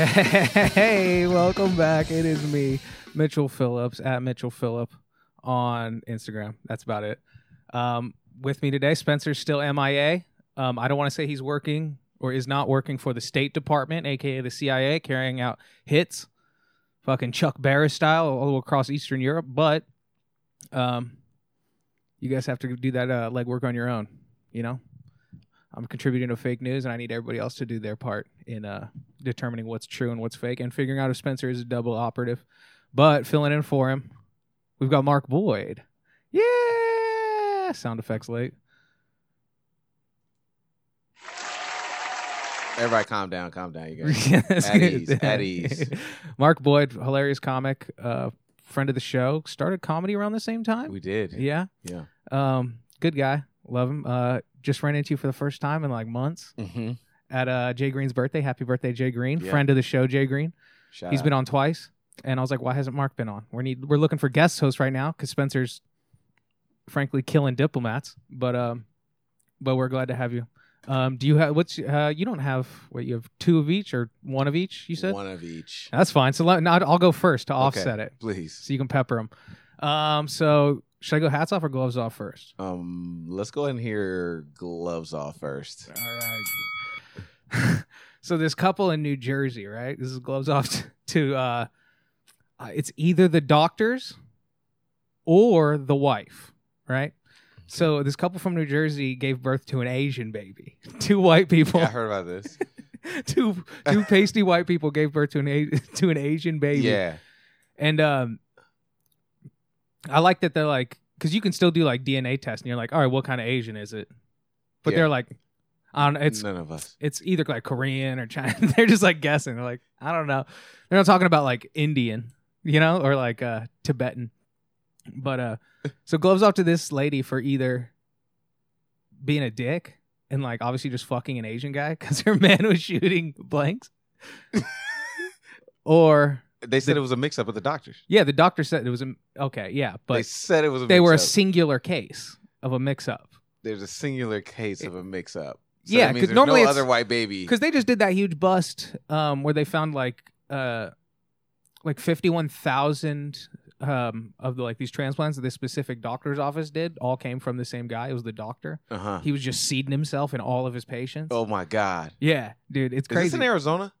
Hey, welcome back. It is me, Mitchell Phillips at Mitchell Phillip on Instagram. That's about it. Um, with me today, Spencer's still MIA. Um, I don't want to say he's working or is not working for the State Department, aka the CIA, carrying out hits, fucking Chuck Barris style, all across Eastern Europe. But um, you guys have to do that uh, legwork on your own. You know, I'm contributing to fake news, and I need everybody else to do their part in uh, determining what's true and what's fake, and figuring out if Spencer is a double operative. But filling in for him, we've got Mark Boyd. Yeah, sound effects late. Everybody, calm down, calm down, you guys. Yeah, At good. ease, at ease. Mark Boyd, hilarious comic, uh, friend of the show, started comedy around the same time. We did. yeah, Yeah. um, good guy, love him. Uh, just ran into you for the first time in like months Mm-hmm. at uh, Jay Green's birthday. Happy birthday, Jay Green, Yeah. friend of the show, Jay Green. Shout He's out. been on twice, and I was like, why hasn't Mark been on? We need we're looking for guest hosts right now because Spencer's frankly killing diplomats, but um, but we're glad to have you. Um, do you have what's uh, you don't have what you have two of each or one of each? You said one of each. that's fine. So let, no, I'll go first to Okay. offset it, Please. so you can pepper them. Um, so should I go hats off or gloves off first? Um, let's go ahead and hear gloves off first. All right. so this couple in New Jersey, right? This is gloves off t- to uh, uh it's either the doctors or the wife, right? So this couple from New Jersey gave birth to an Asian baby. Two white people, Yeah, I heard about this. two two pasty white people gave birth to an A- to an Asian baby. yeah. And um I like that they're like cuz you can still do like DNA tests and you're like, "All right, what kind of Asian is it?" But Yeah. they're like I don't it's None of us. it's either like Korean or Chinese. They're just like guessing. They're like, I don't know. They're not talking about like Indian, you know, or like uh Tibetan. But uh so gloves off to this lady for either being a dick and like obviously just fucking an Asian guy because her man was shooting blanks. or They said it was a mix-up with the doctors. yeah, the doctor said it was a okay, yeah, but they said it was a they were a singular case of a mix up. There's a singular case of a mix-up. So Yeah, that means 'cause there's normally no other white baby. because they just did that huge bust um where they found like uh like 51,000 um of the like these transplants that this specific doctor's office did all came from the same guy it was the doctor Uh-huh. he was just seeding himself in all of his patients Oh my God. yeah dude it's Is this crazy in Arizona?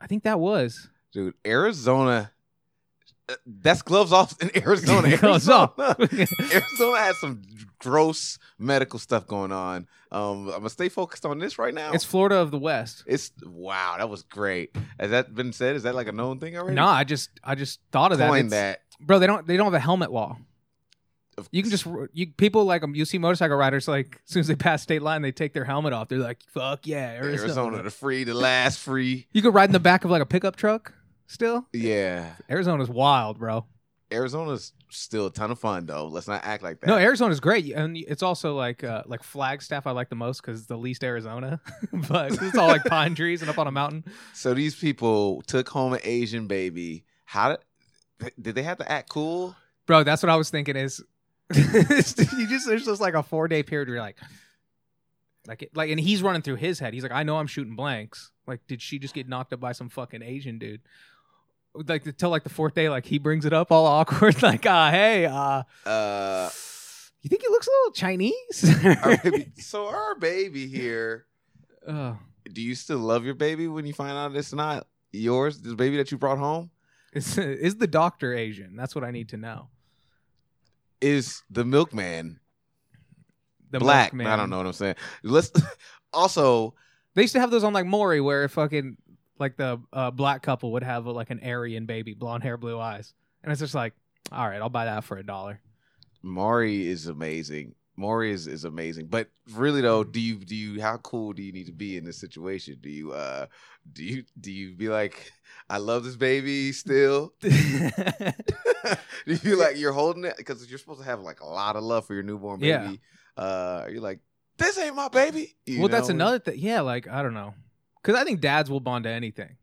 i think that was Dude, Arizona. uh, That's gloves off in Arizona. Arizona. Arizona has some gross medical stuff going on. Um, I'm gonna stay focused on this right now. it's florida of the west It's wow, that was great. Has that been said? Is that like a known thing already? no i just i just thought of that Coined It's- that. bro they don't they don't have a helmet law you can just you people like you see motorcycle riders like as soon as they pass state line they take their helmet off they're like fuck yeah Arizona, arizona the free, the last free. You could ride in the back of like a pickup truck still. Yeah, Arizona's wild, bro. Arizona's still a ton of fun though. Let's not act like that. No, Arizona's great, and it's also like uh, like Flagstaff. I like the most because it's the least Arizona, but it's all like pine trees and up on a mountain. so these people took home an Asian baby. How did did they have to act cool? Bro, that's what I was thinking. Is you just there's just like a four day period where you're like, like like, and he's running through his head. He's like, I know I'm shooting blanks. Like, did she just get knocked up by some fucking Asian dude? Like until like the fourth day, like he brings it up all awkward, like, ah, hey, uh, Uh, you think he looks a little Chinese? our baby, so our baby here. Ugh. Do you still love your baby when you find out it's not yours? The baby that you brought home Is, is the doctor Asian? That's what I need to know. is the milkman The black. milkman. I don't know what I'm saying. Let's also They used to have those on like Maury, where fucking like the uh, black couple would have like an Aryan baby, blonde hair, blue eyes, and it's just like, all right, I'll buy that for a dollar. Maury is amazing. Maury is, is amazing. But really though, do you do you how cool do you need to be in this situation? Do you uh do you do you be like, I love this baby still? do you feel like you're holding it? Because you're supposed to have like a lot of love for your newborn baby. Yeah. Uh are you like, this ain't my baby? You well, that's another thing. Yeah, like I don't know, because I think dads will bond to anything.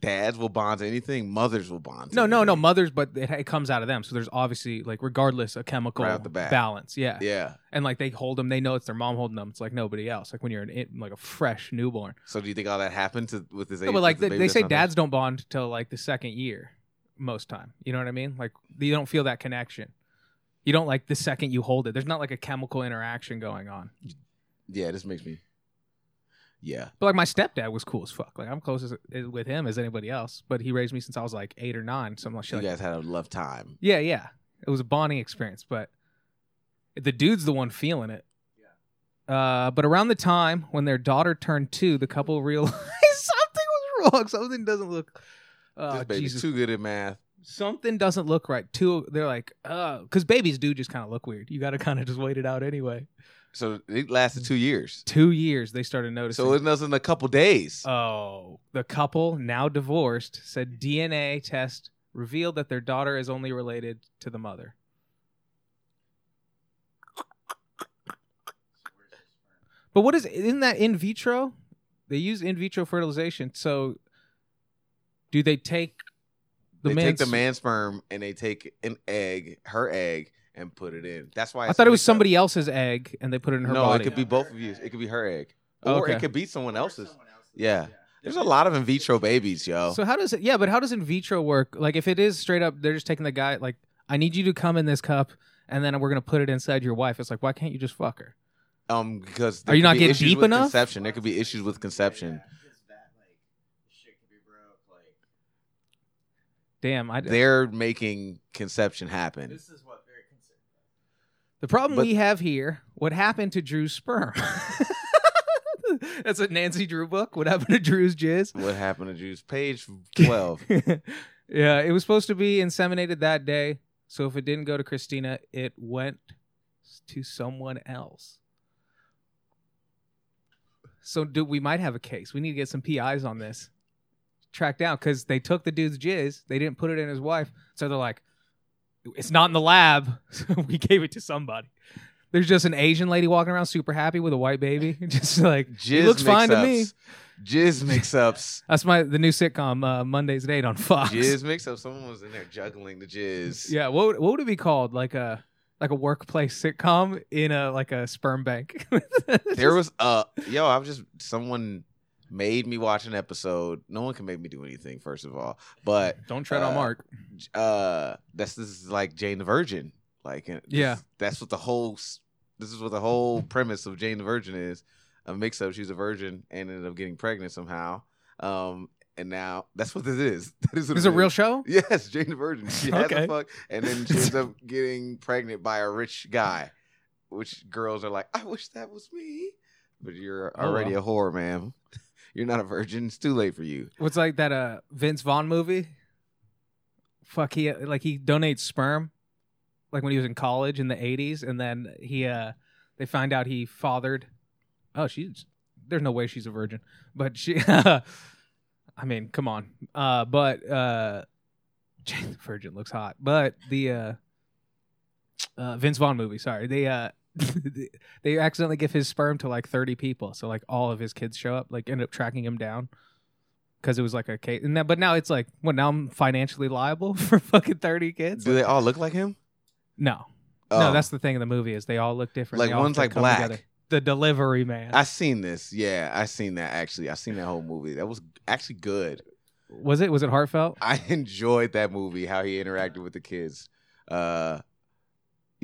dads will bond to anything. Mothers will bond. To No, no, no, mothers, but it, it comes out of them. So there's obviously like regardless a chemical Right the balance. Yeah. Yeah. and like they hold them, they know it's their mom holding them. It's like nobody else. Like when you're an like a fresh newborn. So do you think all that happened to with this? No, but like they, they say dads don't bond till like the second year, most time. You know what I mean? Like you don't feel that connection. You don't like the second you hold it. There's not like a chemical interaction going on. Yeah, this makes me. Yeah. But like my stepdad was cool as fuck. Like I'm close as, with him as anybody else. But he raised me since I was like eight or nine. Something like You shit. Like, guys had a love time. yeah, yeah. It was a bonding experience. But the dude's the one feeling it. Yeah. Uh, but around the time when their daughter turned two, the couple realized something was wrong. Something doesn't look. Uh, this baby's Jesus too good at math. something doesn't look right. Two, they're like, uh, because babies do just kind of look weird. You got to kind of just wait it out anyway. So it lasted two years. Two years, they started noticing. So it wasn't a couple days. oh, the couple now divorced said DNA test revealed that their daughter is only related to the mother. But what is isn't that in vitro? They use in vitro fertilization. So do they take the they man's take the man's sperm and they take an egg, her egg, and put it in. That's why I it's thought it was mix-up. somebody else's egg and they put it in her no, body. it could be both of you. It could be her egg, or Okay. it could be someone else's. Yeah. There's a lot of in vitro babies, yo. So how does it? Yeah, but how does in vitro work? Like if it is straight up, they're just taking the guy. Like I need you to come in this cup, and then we're gonna put it inside your wife. It's like why can't you just fuck her? um, because Are you not be getting deep with enough? Conception. There could be issues with conception. Damn, I. They're making conception happen. This is what they're concerned. The problem but- we have here. What happened to Drew's sperm? That's a Nancy Drew book. What happened to Drew's jizz? What happened to Drew's Page twelve. yeah, it was supposed to be inseminated that day. So if it didn't go to Christina, it went to someone else. So do we might have a case. We need to get some PIs on this. Track down because they took the dude's jizz. They didn't put it in his wife. So they're like, it's not in the lab. So we gave it to somebody. There's just an Asian lady walking around super happy with a white baby. Just like Jizz it looks fine to me. Jizz mix-ups. That's my the new sitcom uh, Monday's Date on Fox. Jizz mix-ups. Someone was in there juggling the jizz. Yeah, what would, what would it be called? Like a like a workplace sitcom in a like a sperm bank. There was uh yo, I was just someone made me watch an episode. No one can make me do anything, first of all. But Don't tread on uh, Mark. uh that's this is like Jane the Virgin. Like this- Yeah. that's what the whole this is what the whole premise of Jane the Virgin is. A mix up. She's a virgin and ended up getting pregnant somehow. Um and now that's what this is. That is what Is a real show? Yes, Jane the Virgin. She has a fuck, and then she ends up getting pregnant by a rich guy. Which girls are like, I wish that was me, but you're Oh, already well. a whore, ma'am. You're not a virgin. It's too late for you. What's like that uh Vince Vaughn movie? Fuck he like he donates sperm like when he was in college in the 80s and then he uh they find out he fathered Oh, she's there's no way she's a virgin. But she I mean, come on. Uh but uh Virgin looks hot. But the uh uh Vince Vaughn movie, sorry. They uh they accidentally give his sperm to like 30 people. So like all of his kids show up, like end up tracking him down because it was like a case. And now, but now it's like, what? Now I'm financially liable for fucking 30 kids. Do they all look like him? No, Oh, no, that's the thing in the movie is they all look different. like one's like black. together. The delivery man. I seen this. Yeah, I seen that. Actually, I seen that whole movie. That was actually good. was it? Was it heartfelt? I enjoyed that movie. How he interacted with the kids. Uh,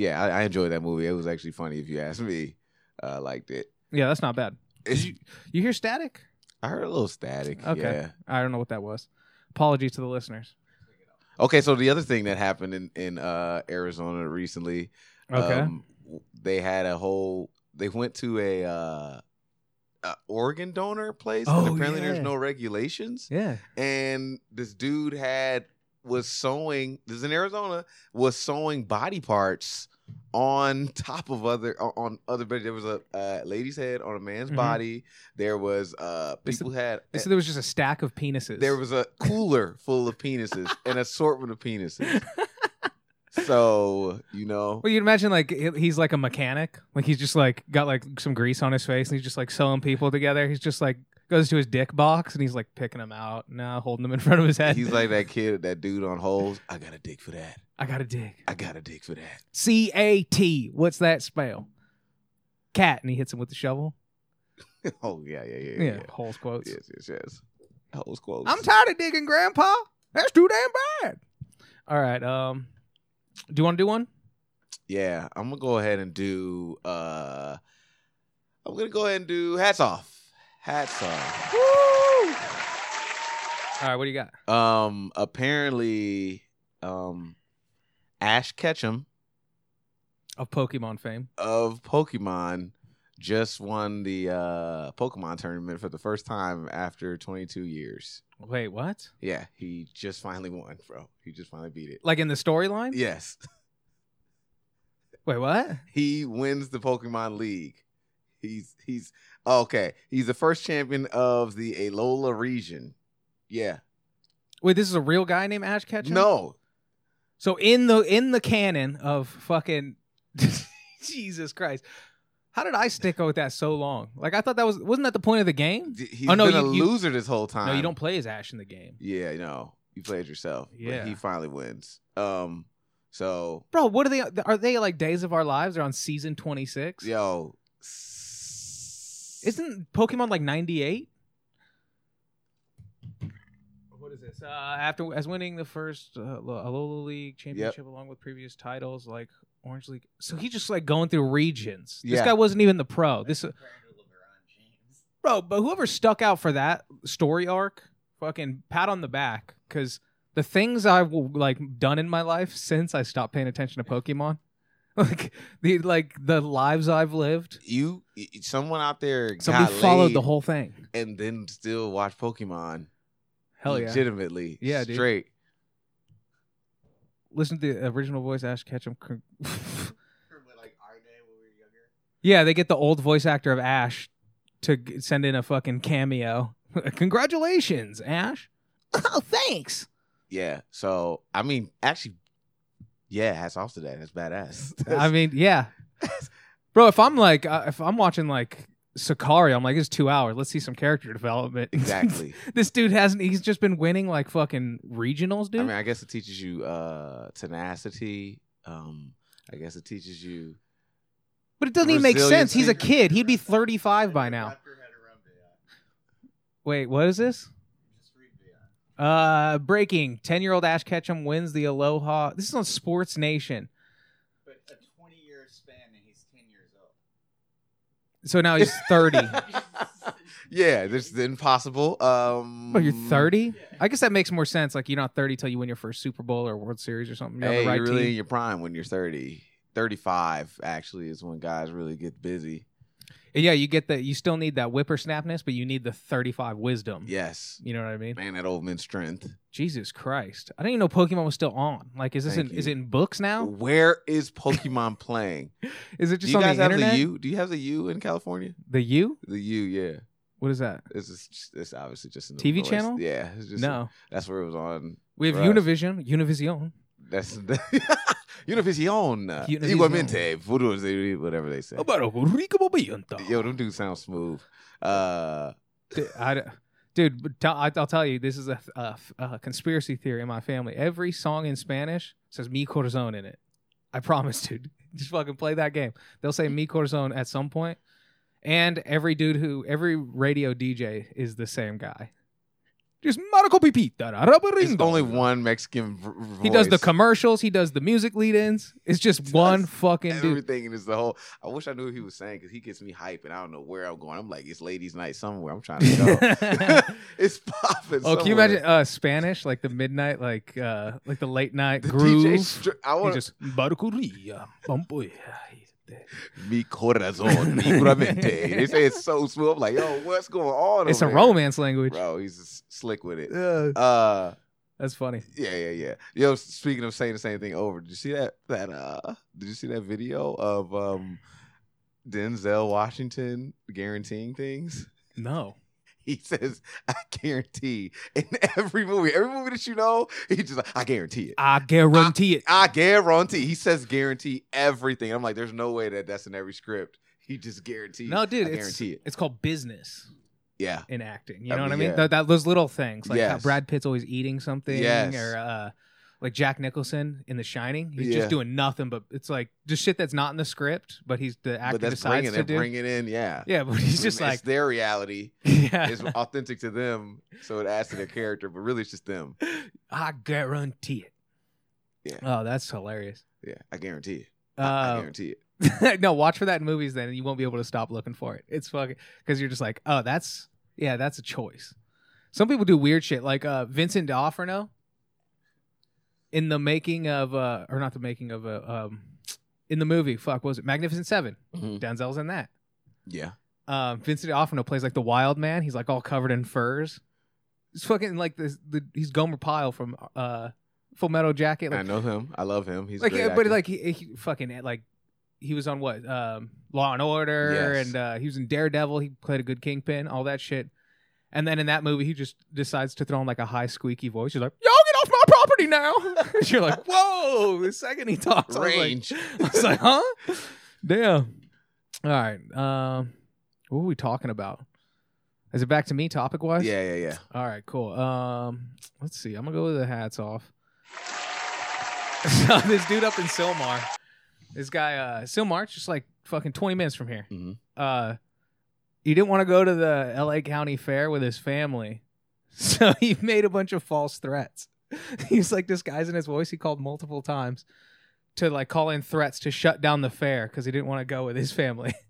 yeah, I, I enjoyed that movie. It was actually funny. If you ask me, uh, liked it. Yeah, that's not bad. It's- you, you hear static? I heard a little static. Okay. Yeah. I don't know what that was. Apologies to the listeners. Okay, so the other thing that happened in in uh, Arizona recently, Okay. um, they had a whole. They went to a, uh, a organ donor place, Oh, and apparently there's no regulations. yeah. And this dude had was sewing. This is in Arizona. Was sewing body parts on top of other on- other. But there was a uh, lady's head on a man's Mhm. body. There was uh people had. So there was just a stack of penises. There was a cooler full of penises, an assortment of penises. So you know, Well, you'd imagine like he's like a mechanic, like he's just like got like some grease on his face, and he's just like sewing people together. He's just like Goes to his dick box and he's like picking them out now, holding them in front of his head. He's like that kid, that dude on holes. I got a dick for that. I gotta dig. I gotta dig for that. C A T. What's that spell? Cat, and he hits him with the shovel. oh yeah, yeah, yeah, Yeah, yeah. yeah. holes quotes. Yes, yes, yes. Holes closed. I'm tired of digging, Grandpa. That's too damn bad. All right. Um, do you want to do one? Yeah, I'm gonna go ahead and do. uh I'm gonna go ahead and do hats off. Hats off. Woo! All right. What do you got? Um, apparently, um, Ash Ketchum Of Pokemon fame. of Pokemon just won the uh Pokemon tournament for the first time after 22 years. Wait, what? Yeah, he just finally won, bro. He just finally beat it. Like in the storyline? Yes, Wait, what? he wins the Pokemon League. He's he's okay. He's the first champion of the Alola region. Yeah. Wait, this is a real guy named Ash Ketchum? No. So in the in the canon of fucking Jesus Christ, how did I stick with that so long? Like I thought that was wasn't that the point of the game? He's Oh, no, been a you- you- loser this whole time. No, you don't play as Ash in the game, Yeah, no. You play played yourself. Yeah. But he finally wins. Um so bro. What are they? Are they like Days of Our Lives? They're on season twenty six. yo Isn't Pokemon like ninety eight? What is this? Uh, after as winning the first uh, Alola League championship along with previous titles like Orange League, so he's just like going through regions. This Yeah. guy wasn't even the pro. This bro, but whoever stuck out for that story arc, fucking pat on the back because the things I've like done in my life since I stopped paying attention to Pokemon, like the like the lives I've lived. you someone out there Somebody got followed laid the whole thing. and then still watch Pokemon. Hell yeah! Legitimately. Yeah, dude. Straight. Listen to the original voice Ash Ketchum. yeah, they get the old voice actor of Ash to g- send in a fucking cameo. Congratulations, Ash. Oh, thanks. Yeah. So I mean, actually, yeah, hats off to that. That's badass. I mean, yeah, bro. If I'm like, uh, if I'm watching like Sicario, I'm like, it's two hours. Let's see some character development. exactly. this dude hasn't. He's just been winning like fucking regionals, dude. I mean, I guess it teaches you uh tenacity. Um, I guess it teaches you. but it doesn't even make sense. He's a kid. He'd be 35 by now. Wait, what is this? Uh, breaking. 10 year old Ash Ketchum wins the Aloha. This is on Sports Nation. But a 20 year span and he's 10 years old. So now he's 30. Yeah, this is impossible. Um, oh, you're 30? I guess that makes more sense. Like, you're not 30 till you win your first Super Bowl or World Series or something. You're Hey, right you're really in your prime when you're 30. 35 actually is when guys really get busy. Yeah, you get that. You still need that whippersnapness, but you need the 35 wisdom. Yes, You know what I mean? man, that old man strength. Jesus Christ. I didn't even know Pokemon was still on. Like, is this in, is it in books now? Where is Pokemon playing? Is it Do just you on guys the have internet? the U? Do you have the U in California? The U? The U, yeah. What is that? Is just, it's obviously just an TV channel? Yeah, it's just no. that's where it was on. We have Univision, us. Univision. That's Univision. Univision. Igualmente, Futuros, whatever they say. About a rico movimiento. Yo, them dudes sound smooth. Uh, Dude, I, dude, I, I'll tell you, this is a, a, a conspiracy theory in my family. Every song in Spanish says "mi corazón" in it. I promise, dude. Just fucking play that game. They'll say "mi corazón" at some point, and every dude who, every radio DJ is the same guy. Just Marco Pipita. it's only one Mexican v- voice. He does the commercials. He does the music lead-ins. It's just one fucking dude. Everything is the whole. I wish I knew what he was saying because he gets me hype and I don't know where I'm going. I'm like, it's ladies' night somewhere. I'm trying to go. it's popping. Oh, can you somewhere. imagine uh Spanish like the midnight like uh like the late night the groove? DJ? I He want just Barcuria, Bumboy. Mi corazón, mi puramente. They say it's so smooth. I'm like, yo, what's going on? It's a there? romance language. bro. He's slick with it. Uh, Uh, that's funny. yeah, yeah, yeah. Yo, speaking of saying the same thing over, did you see that? That uh, did you see that video of um, Denzel Washington guaranteeing things? No. He says, "I guarantee." In every movie, every movie that you know, he just like, "I guarantee it." I guarantee it. I guarantee. He says guarantee everything. I'm like, there's no way that that's in every script. He just guarantees. No, dude, I it's, guarantee it. it's called business. Yeah. in acting. You I know what I mean, mean? yeah. Th- that, those little things, like how Yes. Brad Pitt's always eating something, Yes. or uh, like Jack Nicholson in The Shining. He's Yeah. just doing nothing, but it's like just shit that's not in the script, but he's the actor but that's decides bringing to it, do. bringing in, yeah. yeah, but he's just It's like, their reality yeah, is authentic to them, so it adds to their character. But really, it's just them. I guarantee it. Yeah. Oh, that's hilarious. Yeah, I guarantee it. I, I Uh, guarantee it. no, watch for that in movies then, and you won't be able to stop looking for it. It's fucking because you're just like, oh, that's yeah, that's a choice. Some people do weird shit, like uh, Vincent D'Onofrio in the making of, uh, or not the making of, uh, um, in the movie. Fuck, what was it Magnificent 7 Mhm. Denzel's in that. Yeah. Um, Vincent D'Onofrio plays like the wild man. He's like all covered in furs. He's fucking like this. The, he's Gomer Pyle from uh, Full Metal Jacket. I know him. I love him. He's a like yeah, but like he, he fucking like he was on what um law and order Yes. and uh he was in daredevil he played a good kingpin all that shit and then in that movie he just decides to throw on like a high squeaky voice he's like y'all get off my property now you're like whoa the second he talks I was like- range. I was like huh damn all right um what were we talking about is it back to me topic wise yeah, yeah, yeah. all right, cool. Um, let's see. I'm gonna go with the hats off. so this dude up in Sylmar, this guy, uh, Sylmar's just like fucking 20 minutes from here. Mhm. Uh, he didn't want to go to the L.A. County Fair with his family, so he made a bunch of false threats. He's like disguising his voice. He called multiple times to like call in threats to shut down the fair because he didn't want to go with his family.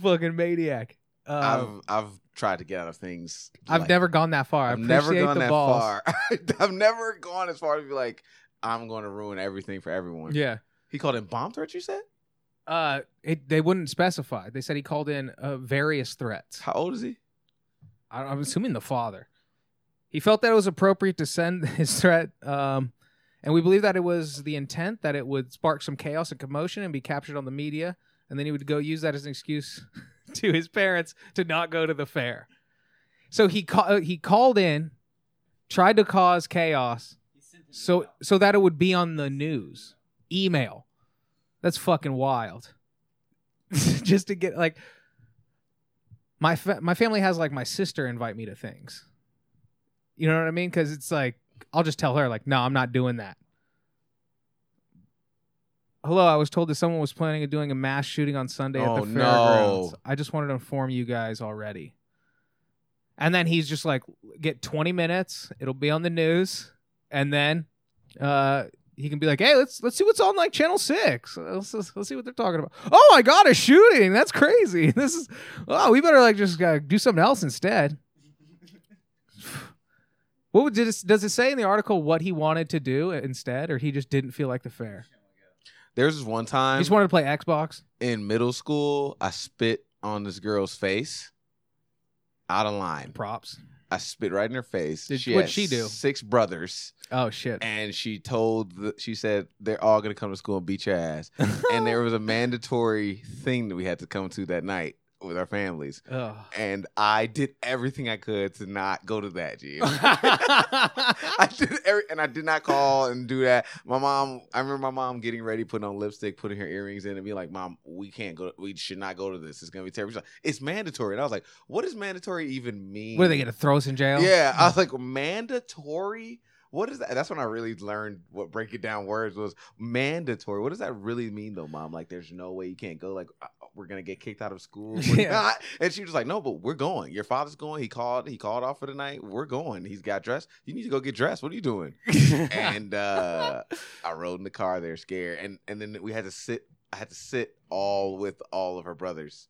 fucking maniac. Uh, I've I've tried to get out of things. I've like- never gone that far. I've never gone that balls. far. I've never gone as far as to be like, I'm going to ruin everything for everyone. Yeah. He called in bomb threats. You said? Uh, it, they wouldn't specify. They said he called in uh, various threats. How old is he? I, I'm assuming the father. He felt that it was appropriate to send his threat, um, and we believe that it was the intent that it would spark some chaos and commotion and be captured on the media, and then he would go use that as an excuse to his parents to not go to the fair. So he ca- uh, he called in, tried to cause chaos, so so that it would be on the news email. That's fucking wild. Just to get like my fa- my family has like my sister invite me to things you know what i mean because it's like i'll just tell her like no i'm not doing that hello i was told that someone was planning on doing a mass shooting on sunday at Oh, the fairgrounds no. i just wanted to inform you guys already and then he's just like get 20 minutes it'll be on the news and then uh he can be like, "Hey, let's let's see what's on like Channel Six. Let's, let's, let's see what they're talking about." Oh my God, a shooting! That's crazy. This is oh, we better like just uh, do something else instead. What would, did it, does it say in the article what he wanted to do instead, or he just didn't feel like the fair? There's this one time He just wanted to play Xbox. in middle school, I spit on this girl's face. Out of line. Props. I spit right in her face. Did- she what'd had she do? Six brothers, Oh shit. and she told. The, she said they're all gonna come to school and beat your ass. and there was a mandatory thing that we had to come to that night with our families. Ugh. And I did everything I could to not go to that, I did every, and I did not call and do that. My mom, I remember my mom getting ready, putting on lipstick, putting her earrings in, and be like, "Mom, we can't go. We should not go to this. It's gonna be terrible." Like, it's mandatory, and I was like, "What does mandatory even mean?" what are they gonna throw us in jail? Yeah, I was like, mandatory. What is that? That's when I really learned what breaking down words was mandatory. What does that really mean, though, Mom? Like, there's no way you can't go. Like, uh, we're gonna get kicked out of school. Yeah. not. And she was like, No, but we're going. Your father's going. He called. He called off for the night. We're going. He's got dressed. You need to go get dressed. What are you doing? and uh, I rode in the car there, scared. And and then we had to sit. I had to sit all with all of her brothers.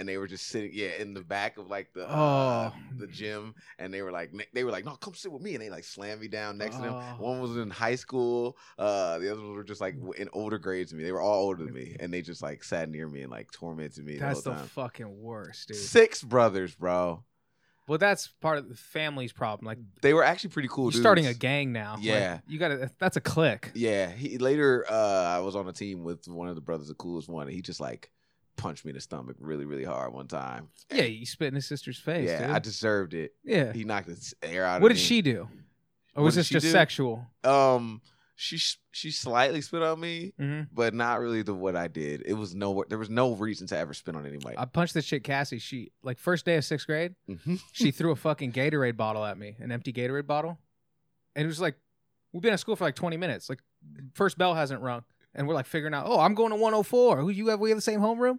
And they were just sitting, yeah, in the back of like the uh, Oh. the gym, and they were like, they were like, no, come sit with me, and they like slammed me down next to them. Oh. One was in high school, uh, the others were just like in older grades than me. They were all older than me, and they just like sat near me and like tormented me. That's the the fucking worst, dude. Six brothers, bro. Well, that's part of the family's problem. Like They were actually pretty cool. you're starting a gang now. Like, Yeah. you gotta. That's a click. Yeah, he later uh I was on a team with one of the brothers, the coolest one, and he just like punched me in the stomach really, really hard one time. Yeah, you spit in his sister's face. yeah, dude. I deserved it. yeah. He knocked the air out What did me. she do? Or What was this just do? sexual? Um she she slightly spit on me, hmm but not really the what I did. It was no there was no reason to ever spit on anybody. I punched this chick Cassie. She like first day of sixth grade. Mhm. she threw a fucking Gatorade bottle at me, an empty Gatorade bottle, and it was like we've been at school for like twenty minutes. Like first bell hasn't rung, and we're like figuring out. Oh, I'm going to 104. Who you have? We have the same homeroom.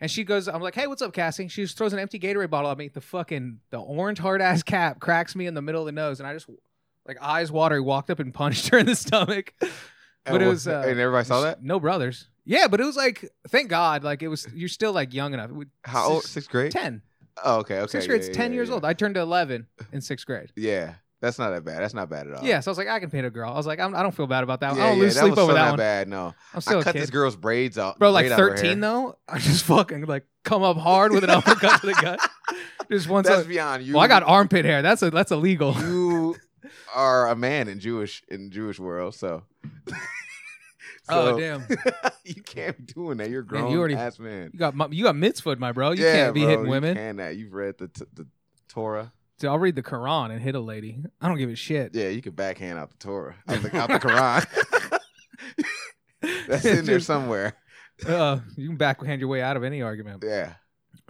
And she goes, I'm like, hey, what's up, Cassie? She just throws an empty Gatorade bottle at me. The fucking the orange hard ass cap cracks me in the middle of the nose, and I just like eyes watery walked up and punched her in the stomach. But And it was uh, and everybody saw that. No brothers. Yeah, but it was like, thank God, like it was. You're still like young enough. How old? six- Sixth grade. Ten. Oh, okay, okay. Sixth grade's yeah, ten yeah, years old. I turned to eleven in sixth grade. Yeah, that's not that bad. That's not bad at all. Yeah, so I was like, I can paint a girl. I was like, I'm, I don't feel bad about that. yeah, I don't yeah, lose that sleep was over so that not one. bad. No, I'm still I a cut kid. this girl's braids out, Bro, like braid out her 13 hair. though, I just fucking like come up hard with an uppercut to the gut. Just one That's time. beyond you. Well, I got armpit hair. That's a that's illegal. you are a man in Jewish in Jewish world, so. Oh, damn. you can't be doing that. You're a Man, grown you already- ass man. You got you got mitzvah, my bro. You yeah, can't be bro, hitting you women. can that. You've read the t- the Torah. Dude, I'll read the Quran and hit a lady. I don't give a shit. Yeah, you can backhand out the Torah, out the, out the Quran. That's in there somewhere. Uh, you can backhand your way out of any argument. Yeah,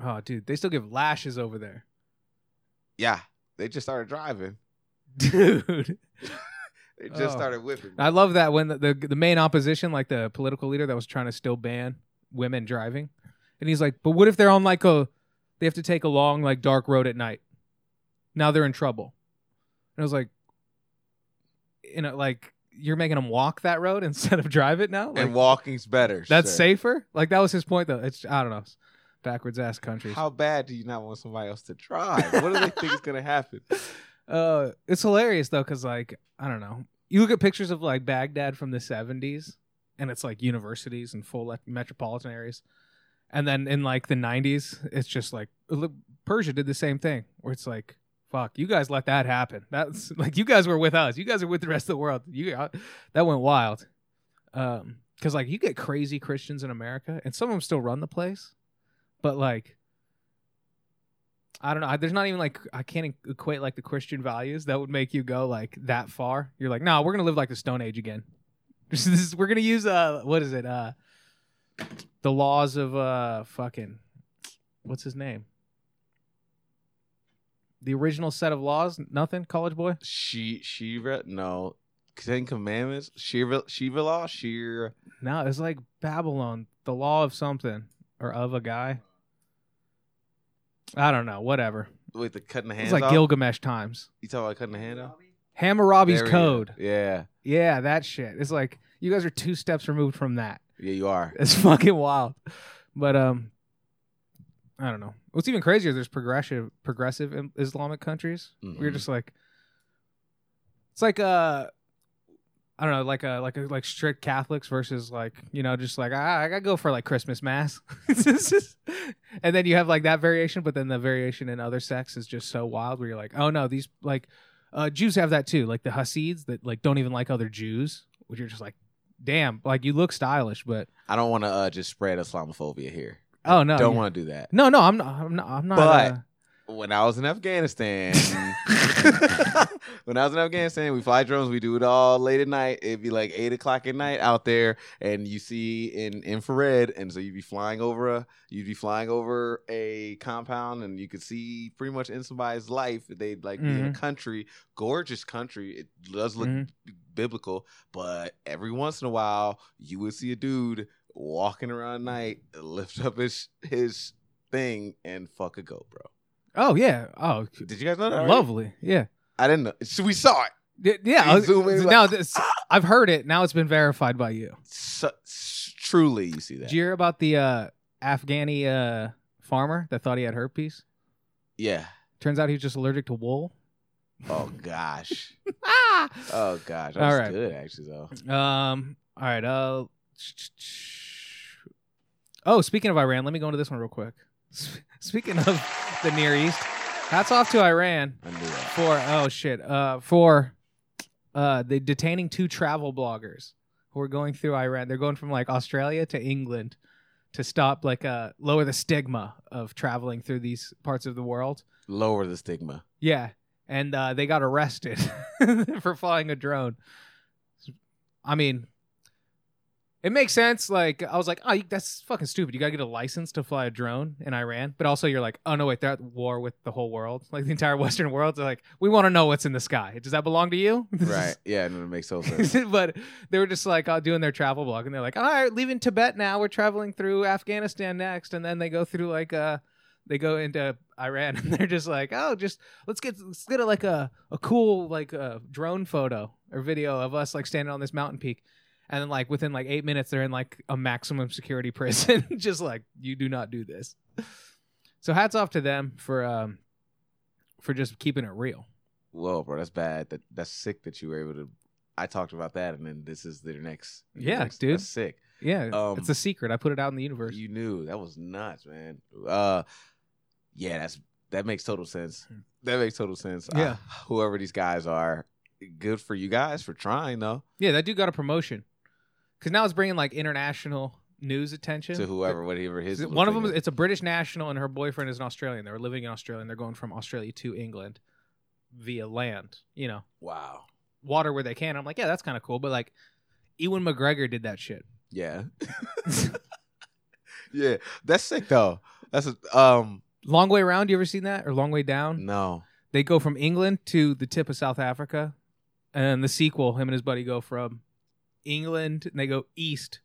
Oh, dude, they still give lashes over there, yeah. They just started driving. dude. They just Oh. started whipping. I love that when the, the the main opposition, like the political leader that was trying to still ban women driving, and he's like, "But what if they're on like a, they have to take a long like dark road at night? Now they're in trouble." And I was like, "You know, like you're making them walk that road instead of drive it now. Like, and walking's better. that's sir. safer. Like that was his point though. It's I don't know, backwards ass countries. How bad do you not want somebody else to drive? What do they think is gonna happen? Uh, it's hilarious though, because like I don't know, you look at pictures of like Baghdad from the '70s, and it's like universities and full like metropolitan areas, and then in like the '90s, it's just like Persia did the same thing, where it's like, fuck, you guys let that happen. That's like you guys were with us, you guys are with the rest of the world. You got, that went wild. Um, because like you get crazy Christians in America, and some of them still run the place, but like. I don't know. I- There's not even like I can't equate like the Christian values that would make you go like that far. You're like, no, we're gonna live like the Stone Age again. This is, we're gonna use uh, what is it? Uh, the laws of uh, fucking, what's his name? The original set of laws. Nothing. College boy. She Shiva no Ten Commandments Shiva Shiva law Shir No, it's like Babylon. The law of something or of a guy. I don't know. Whatever. with the cutting the hands It's like off. Gilgamesh times. you talking about cutting the hand off? Hammurabi's There code. Yeah, Yeah, that shit. It's like you guys are two steps removed from that. yeah, you are. It's fucking wild. But um I don't know. What's even crazier there's progressive progressive Islamic countries. We're Mhm. just like It's like uh I don't know, like a like a like strict Catholics versus like, you know, just like I I gotta go for like Christmas mass. Just- and then you have like that variation, but then the variation in other sects is just so wild where you're like, oh no, these like uh Jews have that too, like the Hasids that like don't even like other Jews, which you're just like, damn, like you look stylish, but I don't want to uh, just spread Islamophobia here. Oh no, don't yeah. want to do that. No, no, I'm not. I'm not. I'm not. But- uh, When I was in Afghanistan, when I was in Afghanistan, we fly drones. We do it all late at night. It'd be like eight o'clock at night out there, and you see in infrared, and so you'd be flying over a, you'd be flying over a compound, and you could see pretty much in somebody's life. They'd like be in a country, gorgeous country. It does look Mhm. biblical, but every once in a while, you would see a dude walking around at night, lift up his his thing, and fuck a goat, bro. oh yeah. Oh, Did you guys know that? already? lovely. Yeah. I didn't know. So we saw it. Y- Yeah. Was- zoom in, like, now this, I've heard it. Now it's been verified by you. So, truly, you see that. Did you hear about the uh, Afghani uh, farmer that thought he had herpes? yeah. Turns out he's just allergic to wool. Oh gosh. Ah. Oh gosh. That's All right. good actually though. Um. All right. Uh. Oh, speaking of Iran, let me go into this one real quick. Speaking of the Near East, hats off to Iran I knew that. for oh shit uh for uh they detaining two travel bloggers who are going through Iran. They're going from like Australia to England to stop like uh lower the stigma of traveling through these parts of the world. Lower the stigma. Yeah, and uh, they got arrested for flying a drone. I mean, it makes sense. Like I was like, oh, that's fucking stupid. You gotta get a license to fly a drone in Iran. But also, you're like, oh no, wait, they're at war with the whole world, like the entire Western world. They're like, we want to know what's in the sky. Does that belong to you? Right. Yeah, no, it makes total sense. but they were just like uh, doing their travel blog, and they're like, "All right, leaving Tibet now. We're traveling through Afghanistan next," and then they go through like uh they go into Iran, and they're just like, "Oh, just let's get let's get a, like a a cool like uh, drone photo or video of us like standing on this mountain peak." And then, like within like eight minutes, they're in like a maximum security prison. just like you do not do this. So hats off to them for um for just keeping it real. Whoa, bro, that's bad. That that's sick that you were able to. I talked about that, and then this is their next. Yeah, next- dude. That's sick. Yeah, Um, it's a secret. I put it out in the universe. You knew that was nuts, man. Uh, yeah, that's that makes total sense. That makes total sense. Yeah. Uh, whoever these guys are, good for you guys for trying though. Yeah, that dude got a promotion because now it's bringing like international news attention To whoever, whatever his. One of them, is- it's a British national, and her boyfriend is an Australian. They were living in Australia, and they're going from Australia to England via land. You know, Wow. water where they can. I'm like, yeah, that's kind of cool. But like, Ewan McGregor did that shit. Yeah. yeah, that's sick though. That's a, um Long way around. You ever seen that? Or long way down? no. They go from England to the tip of South Africa, and the sequel, him and his buddy go from England and they go east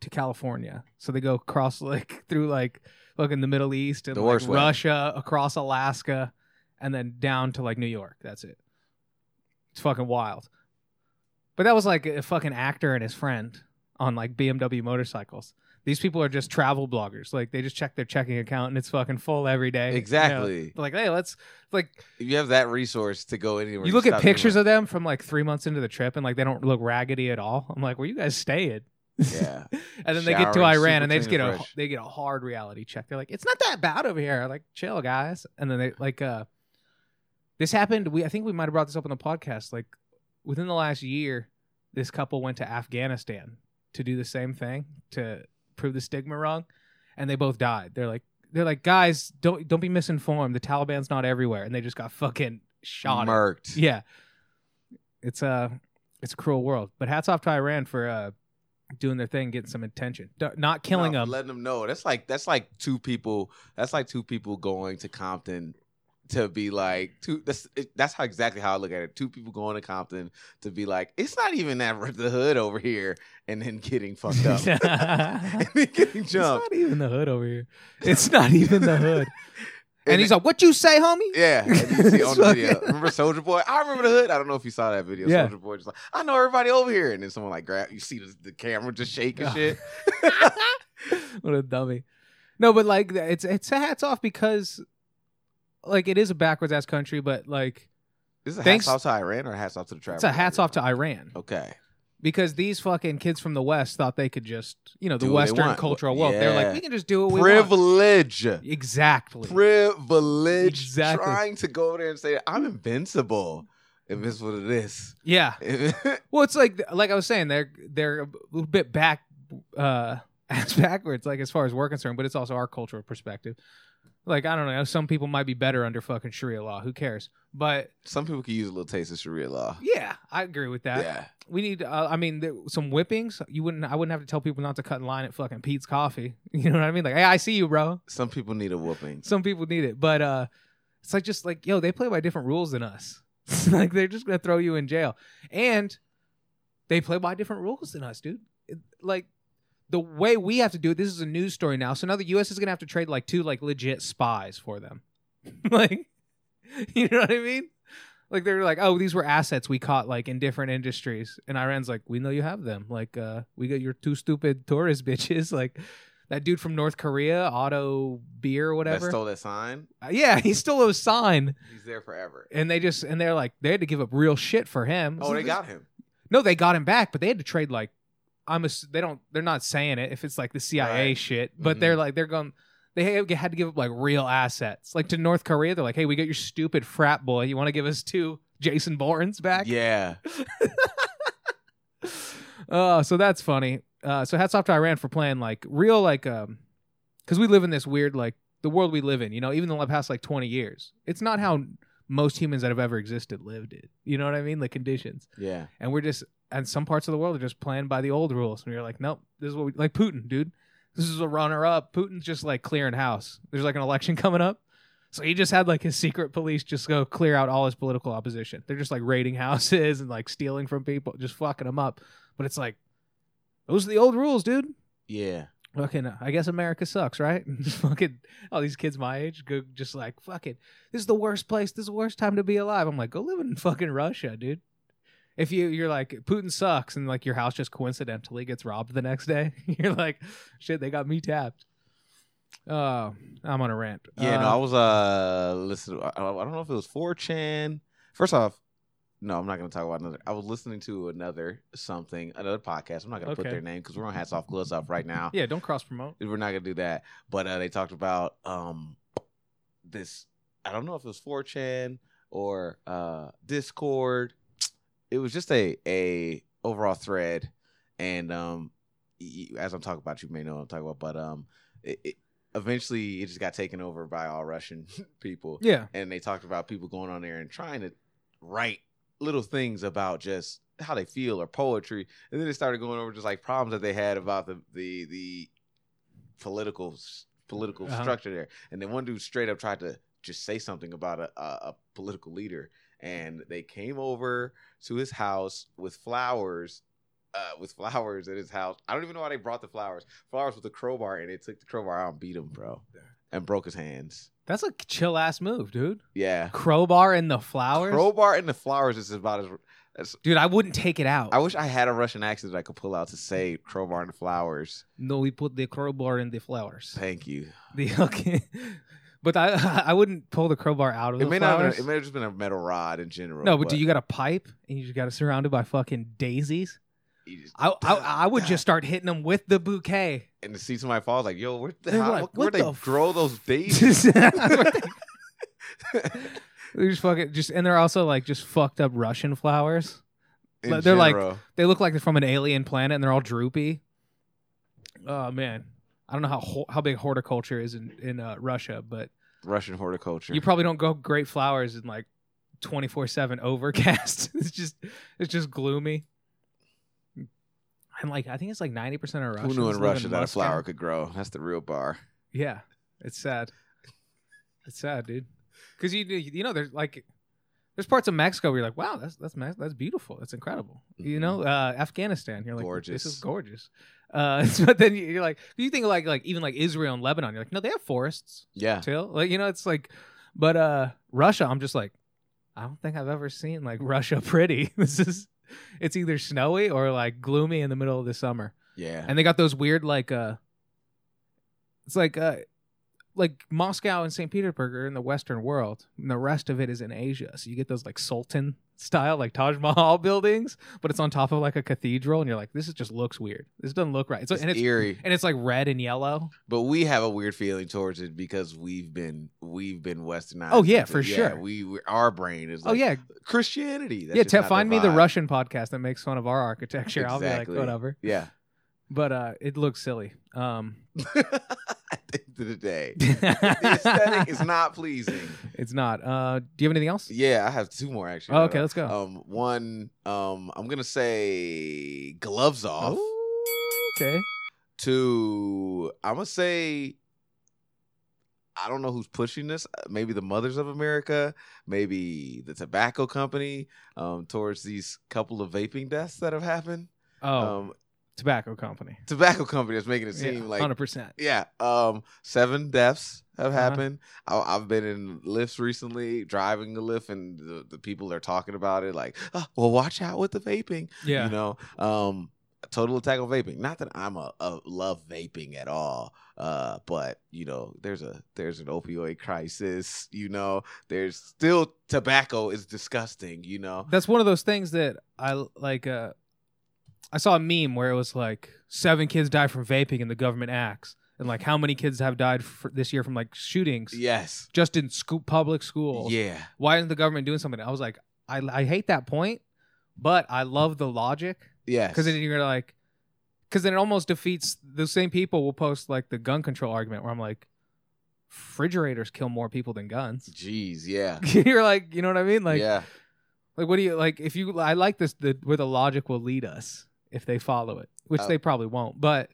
to California. So they go across like through like fucking the Middle East and like. Russia, across Alaska, and then down to like New York. That's it. It's fucking wild. But that was like a fucking actor and his friend on like BMW motorcycles. These people are just travel bloggers. Like they just check their checking account and it's fucking full every day. You know? Exactly. Like, hey, let's like If you have that resource to go anywhere, you look at pictures of them from like three months into the trip and like they don't look raggedy at all. I'm like, where you guys staying? Yeah. and then they get to Iran and they just get and a fresh. they get a hard reality check. They're like, it's not that bad over here. Like, chill, guys. And then they like uh this happened. We I think we might have brought this up on the podcast. Like within the last year, this couple went to Afghanistan to do the same thing to prove the stigma wrong, and they both died. They're like they're like guys, don't don't be misinformed. The Taliban's not everywhere, and they just got fucking shot. Murked. Yeah. It's a it's a cruel world. But hats off to Iran for uh doing their thing, getting some attention. D- not killing No, them. letting them know. That's like that's like two people. That's like two people going to Compton to be like two. That's that's how exactly how I look at it. Two people going to Compton to be like, it's not even that the hood over here, and then getting fucked up, and then getting it's not even the hood over here. It's not even the hood. and And he's like, "What you say, homie?" Yeah, you see on the video. Remember Soldier Boy? I remember the hood. I don't know if you saw that video. Yeah. Soldier Boy just like, I know everybody over here, and then someone like grab. You see the, the camera just shaking shit. what a dummy. No, but like it's it's a hats off because like it is a backwards ass country, but like this Is it Thanks- hats off to Iran or hats off to the travel? it's a hats off to Iran. Okay. because these fucking kids from the West thought they could just, you know, the Do Western cultural world. They're like, we can just do what we want. Privilege. Exactly. Privilege. Exactly. Trying to go over there and say, I'm invincible. Invincible to this. yeah. Well, it's like like I was saying, they're they're a little bit back uh ass backwards, like as far as we're concerned, but it's also our cultural perspective. Like I don't know, some people might be better under fucking Sharia law. Who cares? But Some people could use a little taste of Sharia law. yeah, I agree with that. yeah. We need. Uh, I mean, there, some whippings. You wouldn't. I wouldn't have to tell people not to cut in line at fucking Peet's Coffee. You know what I mean? Like, hey, I see you, bro. Some people need a whooping. some people need it but uh it's like just like yo they play by different rules than us like they're just gonna throw you in jail and they play by different rules than us dude It- like the way we have to do it this is a news story now so now the us is gonna have to trade like two like legit spies for them like you know what i mean like they're like oh these were assets we caught like in different industries and iran's like we know you have them like uh we got your two stupid tourist bitches like that dude from north korea Auto beer or That whatever stole that sign. uh, yeah, he stole a sign, He's there forever. and they just and they're like they had to give up real shit for him. Oh, So they this- got him. no, they got him back, but they had to trade like I'm a they don't they're not saying it if it's like the CIA Right. shit, but Mhm. they're like they're going they had to give up like real assets, like to North Korea. They're like, hey, we got your stupid frat boy. You want to give us two Jason Bournes back? Yeah. Oh, so that's funny. Uh, so hats off to Iran for playing like real like um, because we live in this weird like the world we live in. You know, even in the past like twenty years, it's not how most humans that have ever existed lived it. You know what I mean? The conditions, Yeah. and we're just and some parts of the world are just playing by the old rules. And you're like, nope, this is what we like. Putin, dude, this is a runner up. Putin's just like clearing house. There's like an election coming up. So he just had like his secret police just go clear out all his political opposition. They're just like raiding houses and like stealing from people, just fucking them up. But it's like, those are the old rules, dude. Yeah. Fucking, I guess America sucks, right? just fucking, all these kids my age go just like, fuck it. This is the worst place. This is the worst time to be alive. I'm like, go live in fucking Russia, dude. If you you're like Putin sucks and like your house just coincidentally gets robbed the next day, you're like, shit, they got me tapped. Oh, I'm on a rant. Yeah, no, Uh, I was uh listening. I, I don't know if it was 4chan. First off, no, I'm not going to talk about another. I was listening to another something, another podcast. I'm not going to put Okay. their name because we're on hats off, gloves off right now. yeah, don't cross promote. We're not going to do that. But uh, they talked about um this. I don't know if it was 4chan or uh Discord. It was just a a overall thread, and um, as I'm talking about, you may know what I'm talking about, but um, it, it eventually it just got taken over by all Russian people. Yeah, and they talked about people going on there and trying to write little things about just how they feel or poetry. And then they started going over just like problems that they had about the the the political political Uh-huh. structure there. And then one dude straight up tried to just say something about a, a, a political leader and they came over to his house with flowers uh, with flowers at his house. I don't even know why they brought the flowers. Flowers with a crowbar, and they took the crowbar out and beat him, bro, and broke his hands. that's a chill ass move, dude. Yeah, Crowbar in the flowers, Crowbar and the flowers is about as. as dude. I wouldn't take it out. I wish I had a Russian accent that I could pull out to say crowbar and the flowers. no, we put the crowbar in the flowers. Thank you. The okay. But I I wouldn't pull the crowbar out of It the may not. flowers. Have, it may have just been a metal rod in general. no, but do you got a pipe and you just got it surrounded by fucking daisies? you just- I I, I would just start hitting them with the bouquet. and to see somebody fall, like, yo, where the They're hell? like, where what they the f- grow those daisies? They're just fucking just, and they're also like just fucked up Russian flowers. In They're like- general. They look like they're from an alien planet, and they're all droopy. Oh man, I don't know how how big horticulture is in in uh, Russia, but Russian horticulture. you probably don't go great flowers in like twenty four seven overcast. it's just it's just gloomy. And like I think it's like ninety percent of Who Russians knew in Russia that a flower could grow? That's the real bar. Yeah, it's sad. It's sad, dude. Because you you know there's like there's parts of Mexico where you're like, wow, that's that's that's beautiful, that's incredible. You know, uh, Afghanistan, you're like, this is Mm-hmm. Gorgeous. Uh, but then you- you're like, you think like like even like Israel and Lebanon, you're like, no, they have forests Yeah. too. Like you know, it's like, but uh, Russia, I'm just like, I don't think I've ever seen like Russia pretty. this is, it's either snowy or like gloomy in the middle of the summer Yeah. and they got those weird like uh it's like uh like Moscow and St. Petersburg are in the Western world, and the rest of it is in Asia. So you get those like Sultan style, like Taj Mahal buildings, but it's on top of like a cathedral, and you're like, this is just looks weird. This doesn't look right. It's, it's and it's eerie. and it's like red and yellow. But we have a weird feeling towards it because we've been we've been westernized. Oh, yeah, for sure. We, we our brain is. Like, oh yeah, Christianity. That's yeah. Te- find their me the. Russian podcast that makes fun of our architecture. I'll be like, whatever. Yeah. But uh, it looks silly. Um, At the end of the day, the aesthetic is not pleasing. it's not. Uh, do you have anything else? Yeah, I have two more actually. Oh, okay, let's go. Um, one, um, I'm gonna say gloves off. Ooh, okay. To I'm gonna say, I don't know who's pushing this. Uh, Maybe the Mothers of America, maybe the tobacco company, um, towards these couple of vaping deaths that have happened. Oh, Um, tobacco company. tobacco company is making it seem like hundred percent. Yeah, um, seven deaths have Uh-huh. happened. I, I've been in Lyfts recently, driving the Lyft, and the, the people are talking about it like, "Ah, "Well, watch out with the vaping." Yeah. You know, um, total attack on vaping. Not that I'm a, a love vaping at all, uh, but you know, there's a there's an opioid crisis. You know, there's still tobacco is disgusting. You know, That's one of those things that I like. Uh, I saw a meme where it was like seven kids die from vaping and the government acts, and like how many kids have died for this year from like shootings yes, just in school, public schools. yeah, Why isn't the government doing something? I was like, I I hate that point, but I love the logic yes, because then you're like, because then it almost defeats the same people will post like the gun control argument where I'm like, refrigerators kill more people than guns. Jeez, yeah, you're like, you know what I mean? Like, yeah. Like, what do you like? If you, I like this the where the logic will lead us if they follow it, which Oh. they probably won't. But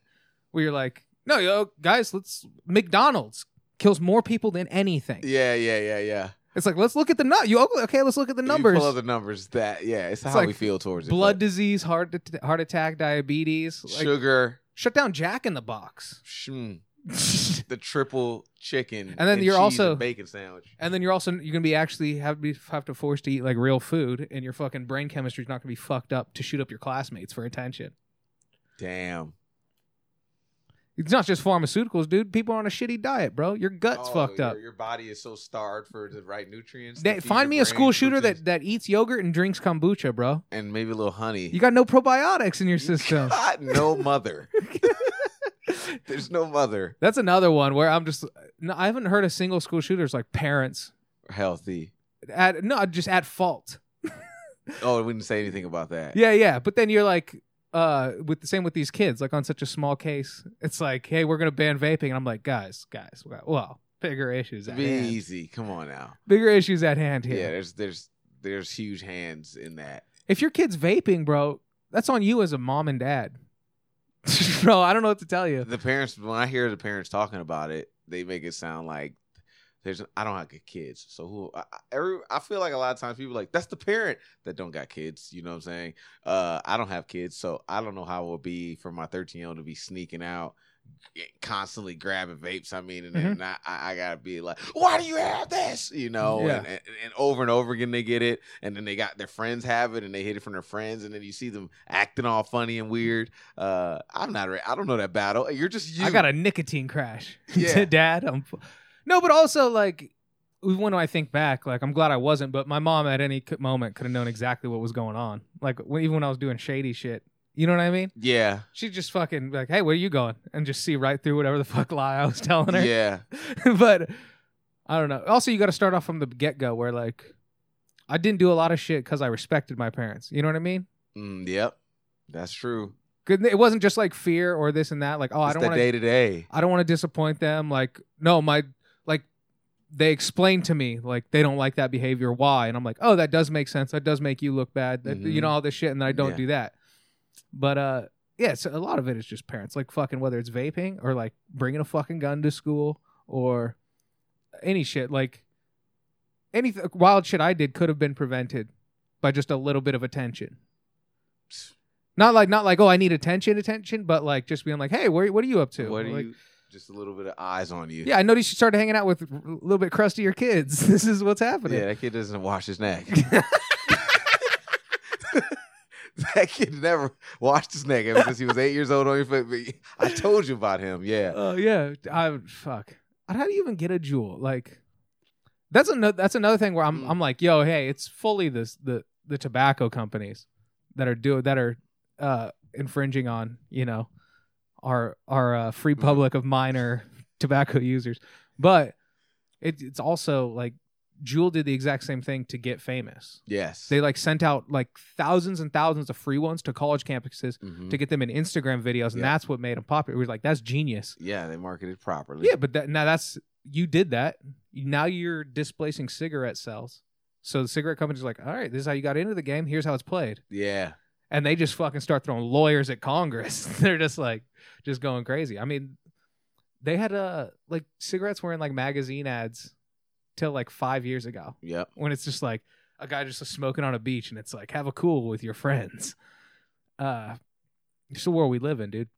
where you're like, no, yo, guys, let's McDonald's kills more people than anything. Yeah, yeah, yeah, yeah. It's like let's look at the nut. You okay? Let's look at the You numbers. pull up the numbers. That yeah, it's, how like we feel towards it. Blood disease, heart heart attack, diabetes. Like, sugar, shut down Jack in the Box. mm, the triple chicken, And then you're also- bacon sandwich. And then you're also you're gonna be actually have to be have to force to eat like real food, and your fucking brain chemistry's not gonna be fucked up to shoot up your classmates for attention. Damn. It's not just pharmaceuticals, dude. People are on a shitty diet, bro. Your gut's Oh, fucked your, up. Your body is so starved for the right nutrients. find me a school shooter proteins, that, that eats yogurt and drinks kombucha, bro. and maybe a little honey. You got no probiotics in your system. got no mother. There's no mother That's another one where I'm just no, I haven't heard a single school shooter's like parents healthy. at no just at fault. Oh, we didn't say anything about that. Yeah, yeah. But then you're like, uh, with the same with these kids, like on such a small case, it's like, hey, we're gonna ban vaping, and I'm like, guys, guys, well, bigger issues at Be hand. easy. Come on now. Bigger issues at hand here. Yeah. there's there's there's huge hands in that. If your kid's vaping, bro, that's on you as a mom and dad. bro, I don't know what to tell you. The parents, when I hear the parents talking about it, they make it sound like there's. I don't have good kids, so who? I, every I feel like a lot of times people like that's the parent that don't got kids. You know what I'm saying? Uh, I don't have kids, so I don't know how it would be for my 13 year old to be sneaking out. Constantly grabbing vapes. I mean, and then Mhm. I, I, gotta be like, "Why do you have this?" You know, Yeah. and, and, and over and over again they get it, and then they got their friends have it, and they hit it from their friends, and then you see them acting all funny and weird. Uh, I'm not. I don't know that battle. You're just you. I got a nicotine crash. Yeah. dad. I'm no, but also like when I think back, like I'm glad I wasn't. But my mom at any moment could have known exactly what was going on. Like even when I was doing shady shit. You know what I mean? Yeah, She'd just fucking be like, "Hey, where are you going?" and just see right through whatever the fuck lie I was telling her. yeah. but I don't know. Also, you got to start off from the get go, where like I didn't do a lot of shit because I respected my parents. You know what I mean? Mm, yep, that's true. Good. It wasn't just like fear or this and that. Like, oh, I don't want to. day to day. I don't want to disappoint them. Like, no, my like they explained to me like they don't like that behavior. Why? And I'm like, oh, that does make sense. That does make you look bad. That, You Mhm. know all this shit, and then I don't Yeah. do that. But uh, yeah, so a lot of it is just parents, like fucking whether it's vaping or like bringing a fucking gun to school or any shit. Like any wild shit I did could have been prevented by just a little bit of attention. Not like not like oh I need attention attention, but like just being like hey where what are you up to? What do Like, you? Just a little bit of eyes on you. yeah, I noticed you started hanging out with a little bit crustier kids. This is what's happening. Yeah, that kid doesn't wash his neck. that kid never washed his neck ever since he was eight years old on your foot. But I told you about him. Yeah. Oh yeah, I fuck. How do you even get a Juul? Like that's another that's another thing where I'm Mm. I'm like, yo, hey, it's fully this the the tobacco companies that are do that are uh infringing on you know our our uh, free Mhm. public of minor tobacco users, but it, it's also like Juul did the exact same thing to get famous. Yes. They like sent out like thousands and thousands of free ones to college campuses Mhm. to get them in Instagram videos, and Yeah. that's what made them popular. We were like, that's genius. yeah, they marketed properly. Yeah, but that, now that's you did that. Now you're displacing cigarette sales. So the cigarette company's like, all right, this is how you got into the game. Here's how it's played. Yeah. And they just fucking start throwing lawyers at Congress. They're just like, just going crazy. I mean, they had uh like cigarettes were in like magazine ads till like five years ago Yep. when it's just like a guy just smoking on a beach and it's like have a cool with your friends. Uh, it's the world we live in, dude.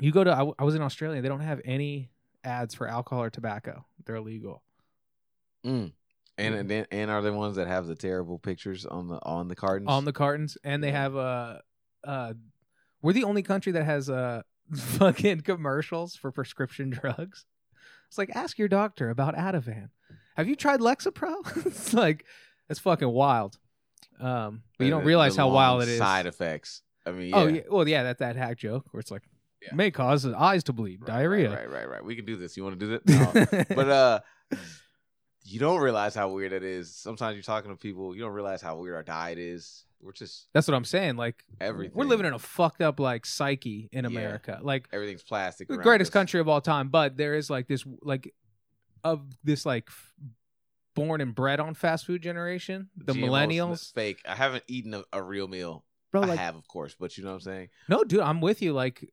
You go to I, was in Australia. They don't have any ads for alcohol or tobacco. They're illegal. Mm. And and then and are the ones that have the terrible pictures on the on the cartons? on the cartons, and they have uh uh we're the only country that has uh fucking commercials for prescription drugs. It's like ask your doctor about Ativan. Have you tried Lexapro? it's like it's fucking wild. Um, but you don't realize how wild it is. Side effects. I mean, yeah. Oh yeah, well yeah, that that hack joke where it's like Yeah. may cause the eyes to bleed, Right, diarrhea. Right, right, right, We can do this. You want to do this? No. but uh you don't realize how weird it is. Sometimes you're talking to people, you don't realize how weird our diet is. We're just That's what I'm saying. Like everything. we're living in a fucked up like psyche in Yeah. America. Like everything's plastic. the greatest us. country of all time, but there is like this like of this like born and bred on fast food generation, the GMOs, millennials, fake. I haven't eaten a, a real meal. bro. I have, of course, but you know what I'm saying. no, dude, I'm with you. Like,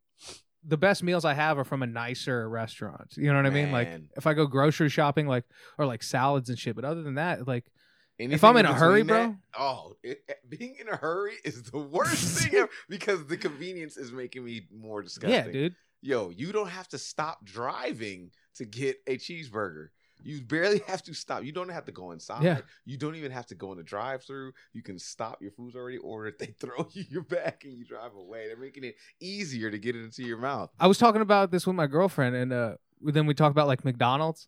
the best meals I have are from a nicer restaurant. You know what I mean? Like, if I go grocery shopping, like, or like salads and shit. But other than that, like, Anything I'm in a hurry, between bro? oh, it, being in a hurry is the worst thing ever because the convenience is making me more disgusting. yeah, dude. Yo, you don't have to stop driving to get a cheeseburger. You barely have to stop. You don't have to go inside. Yeah. You don't even have to go in the drive-through. You can stop. Your food's already ordered. They throw you your bag and you drive away. They're making it easier to get it into your mouth. I was talking about this with my girlfriend, and uh, then we talked about like McDonald's,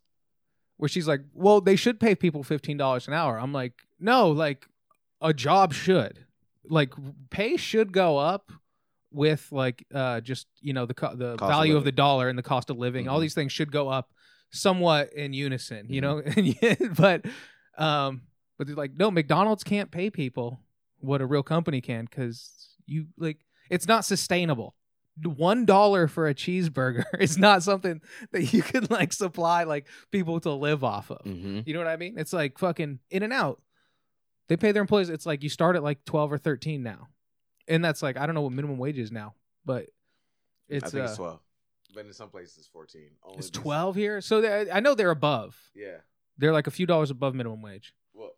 where she's like, "Well, they should pay people fifteen dollars an hour." I'm like, "No, like a job should, like pay should go up with like uh just you know the co- the Cost value of living. the dollar and the cost of living. All Mhm. these things should go up somewhat in unison, you know. Mm-hmm. but um, but they're like, no, McDonald's can't pay people what a real company can because you like it's not sustainable one dollar for a cheeseburger is not something that you can like supply like people to live off of. Mm-hmm. You know what I mean? It's like fucking In-N-Out. They pay their employees. It's like you start at like twelve or thirteen now, and that's like I don't know what minimum wage is now, but it's I think uh, it's 12. But in some places, it's 14. Only it's these- twelve here. So they- I know they're above. Yeah. They're like a few dollars above minimum wage. Well,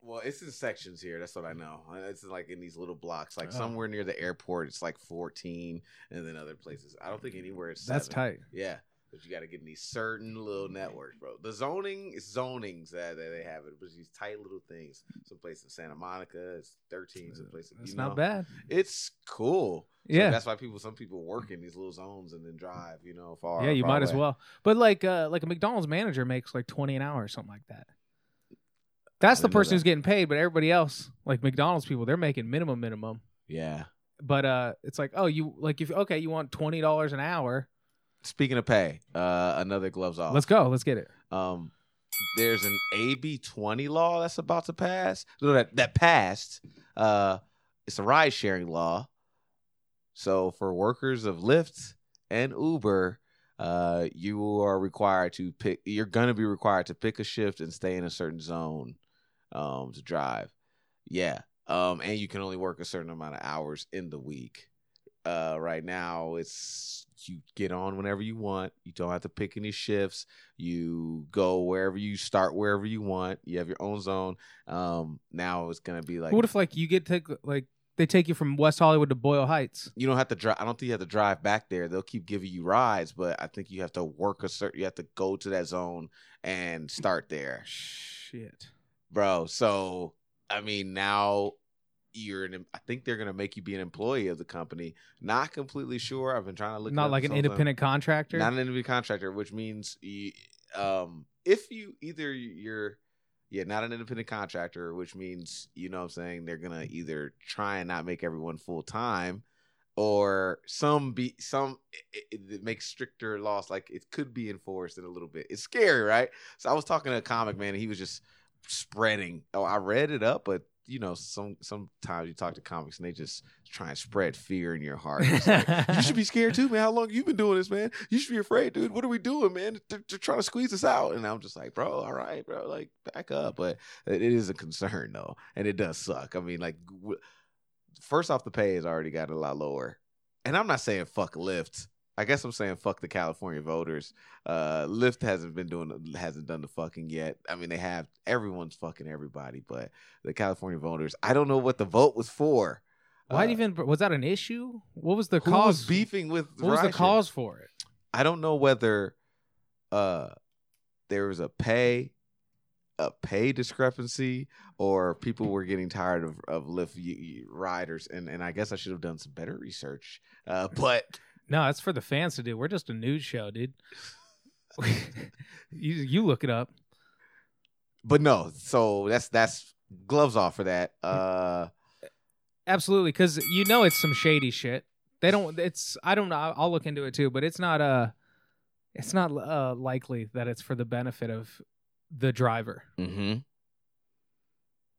well, it's in sections here. That's what I know. Uh, It's like in these little blocks. Like Oh. somewhere near the airport, it's like 14, and then other places. I don't think anywhere it's That's seven. tight. Yeah, but you got to get in these certain little networks, bro. The zoning is zonings that, that they have it, but these tight little things. Some place in Santa Monica, it's 13. Some place, It's you not bad. It's cool. So Yeah. that's why people, some people work in these little zones and then drive, you know, far. yeah, you far might as well. But like uh like a McDonald's manager makes like twenty an hour or something like that. That's the person that. who's getting paid, but everybody else, like McDonald's people, they're making minimum minimum. Yeah. But uh it's like, oh, you like if okay, you want twenty dollars an hour. Speaking of pay, uh, another gloves off. Let's go, let's get it. um there's an AB 20 law that's about to pass. No, that that passed. Uh it's a ride sharing law. So for workers of Lyft and Uber, uh you are required to pick you're going to be required to pick a shift and stay in a certain zone um to drive. Yeah. Um and you can only work a certain amount of hours in the week. Uh right now it's you get on whenever you want. You don't have to pick any shifts you go wherever you start wherever you want you have your own zone um now it's gonna be like what if like you get to like they take you from West Hollywood to Boyle Heights? you don't have to drive i don't think you have to drive back there they'll keep giving you rides but i think you have to work a certain you have to go to that zone and start there Shit. bro so i mean now you're an i think they're gonna make you be an employee of the company not completely sure i've been trying to look Not like an something. independent contractor. Not an independent contractor, which means you, um, if you either you're yeah, not an independent contractor, which means you know what I'm saying they're gonna either try and not make everyone full time, or some be some it, it, it makes stricter laws like it could be enforced in a little bit. It's scary, right? So I was talking to a comic man, and he was just spreading. Oh, I read it up, but you know, some sometimes you talk to comics and they just try and spread fear in your heart. Like, you should be scared too, man. How long you been doing this, man? You should be afraid, dude. What are we doing, man? They're, they're trying to squeeze us out, and I'm just like, bro, all right, bro, like back up. But it is a concern though, and it does suck. I mean, like, w- first off, the pay has already got a lot lower, and I'm not saying fuck Lyft. I guess I'm saying fuck the California voters. Uh, Lyft hasn't been doing, hasn't done the fucking yet. I mean, they have. Everyone's fucking everybody, but the California voters, I don't know what the vote was for. Why Uh, even was that an issue? What was the who cause? was beefing with? what was the cause for it? I don't know whether uh there was a pay a pay discrepancy or people were getting tired of of Lyft riders and and I guess I should have done some better research. Uh but No, it's for the fans to do. We're just a news show, dude. you you look it up. but no, so that's that's gloves off for that. Uh Absolutely, because you know it's some shady shit. They don't. It's I don't know. I'll look into it too, but it's not uh it's not uh likely that it's for the benefit of the driver. mhm.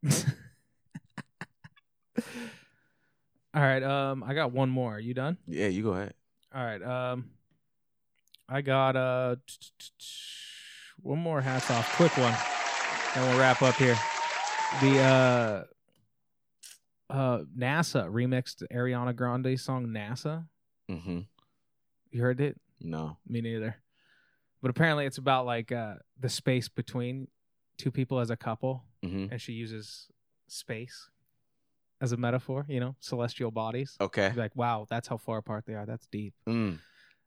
All right. Um, I got one more. Are you done? Yeah, you go ahead. All right. Um, I got uh one more hats off. Quick one. and we'll wrap up here. The uh, uh, NASA remixed Ariana Grande song "NASA." Mm-hmm. You heard it? No. Me neither. But apparently, it's about like uh, the space between two people as a couple, Mm-hmm. and she uses space as a metaphor. You know, celestial bodies. Okay. Like, wow, that's how far apart they are. That's deep. Mm.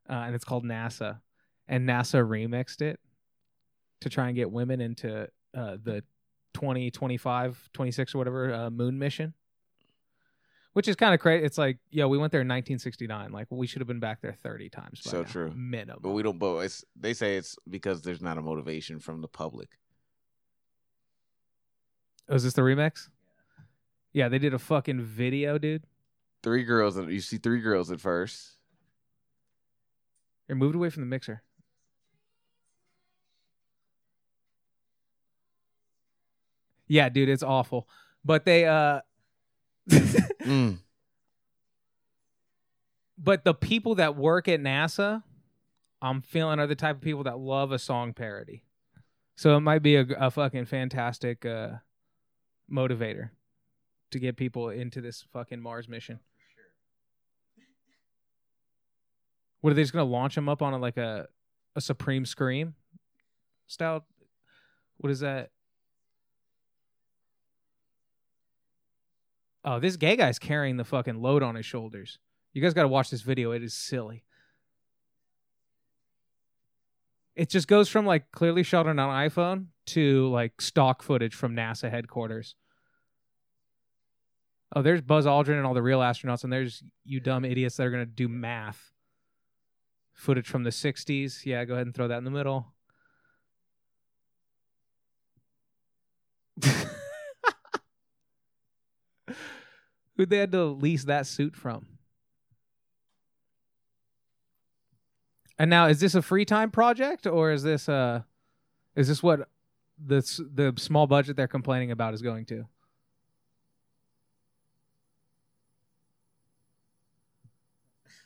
uh, and it's called NASA. And NASA remixed it to try and get women into uh, the 20, 25, 26 or whatever uh, moon mission, which is kind of crazy. It's like, yo, we went there in 1969. Like, we should have been back there 30 times. by So now, true. Minimum. But we don't. But it's they say it's because there's not a motivation from the public. Oh, is this the remix? Yeah, they did a fucking video, dude. Three girls. and You see three girls at first. You're moved away from the mixer. Yeah, dude, it's awful. But they uh Mm. but the people that work at NASA, I'm feeling are the type of people that love a song parody. So it might be a, a fucking fantastic uh, motivator to get people into this fucking Mars mission. Oh, what are they just gonna launch them up on a, like a a Supreme Scream style? What is that? Oh, this gay guy's carrying the fucking load on his shoulders. You guys got to watch this video. It is silly. It just goes from like clearly shot on an iPhone to like stock footage from NASA headquarters. Oh, there's Buzz Aldrin and all the real astronauts, and there's you dumb idiots that are going to do math. Footage from the 60s. Yeah, go ahead and throw that in the middle. Who'd they had to lease that suit from? And now, is this a free time project, or is this uh, is this what the the small budget they're complaining about is going to?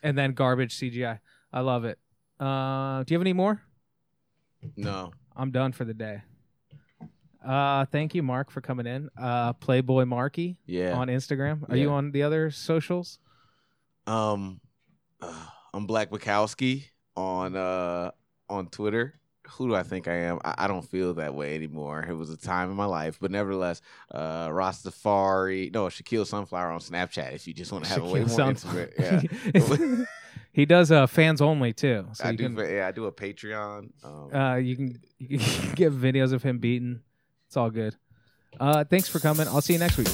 And then garbage CGI. I love it. Uh, do you have any more? No. I'm done for the day. Uh, thank you, Mark, for coming in. Uh, Playboy Marky Yeah. on Instagram. Are you on the other socials? Um, uh, I'm Black Bukowski on uh on Twitter. Who do I think I am? I, I don't feel that way anymore. It was a time in my life, but nevertheless, uh, Rastafari. No, Shaquille Sunflower on Snapchat. If you just want to have a way Shaquille more Sunflower. intimate, yeah. he does uh, fans only too. So I do. can, yeah, I do a Patreon. Um, uh, you can you can get videos of him beaten. It's all good. Uh, thanks for coming. I'll see you next week.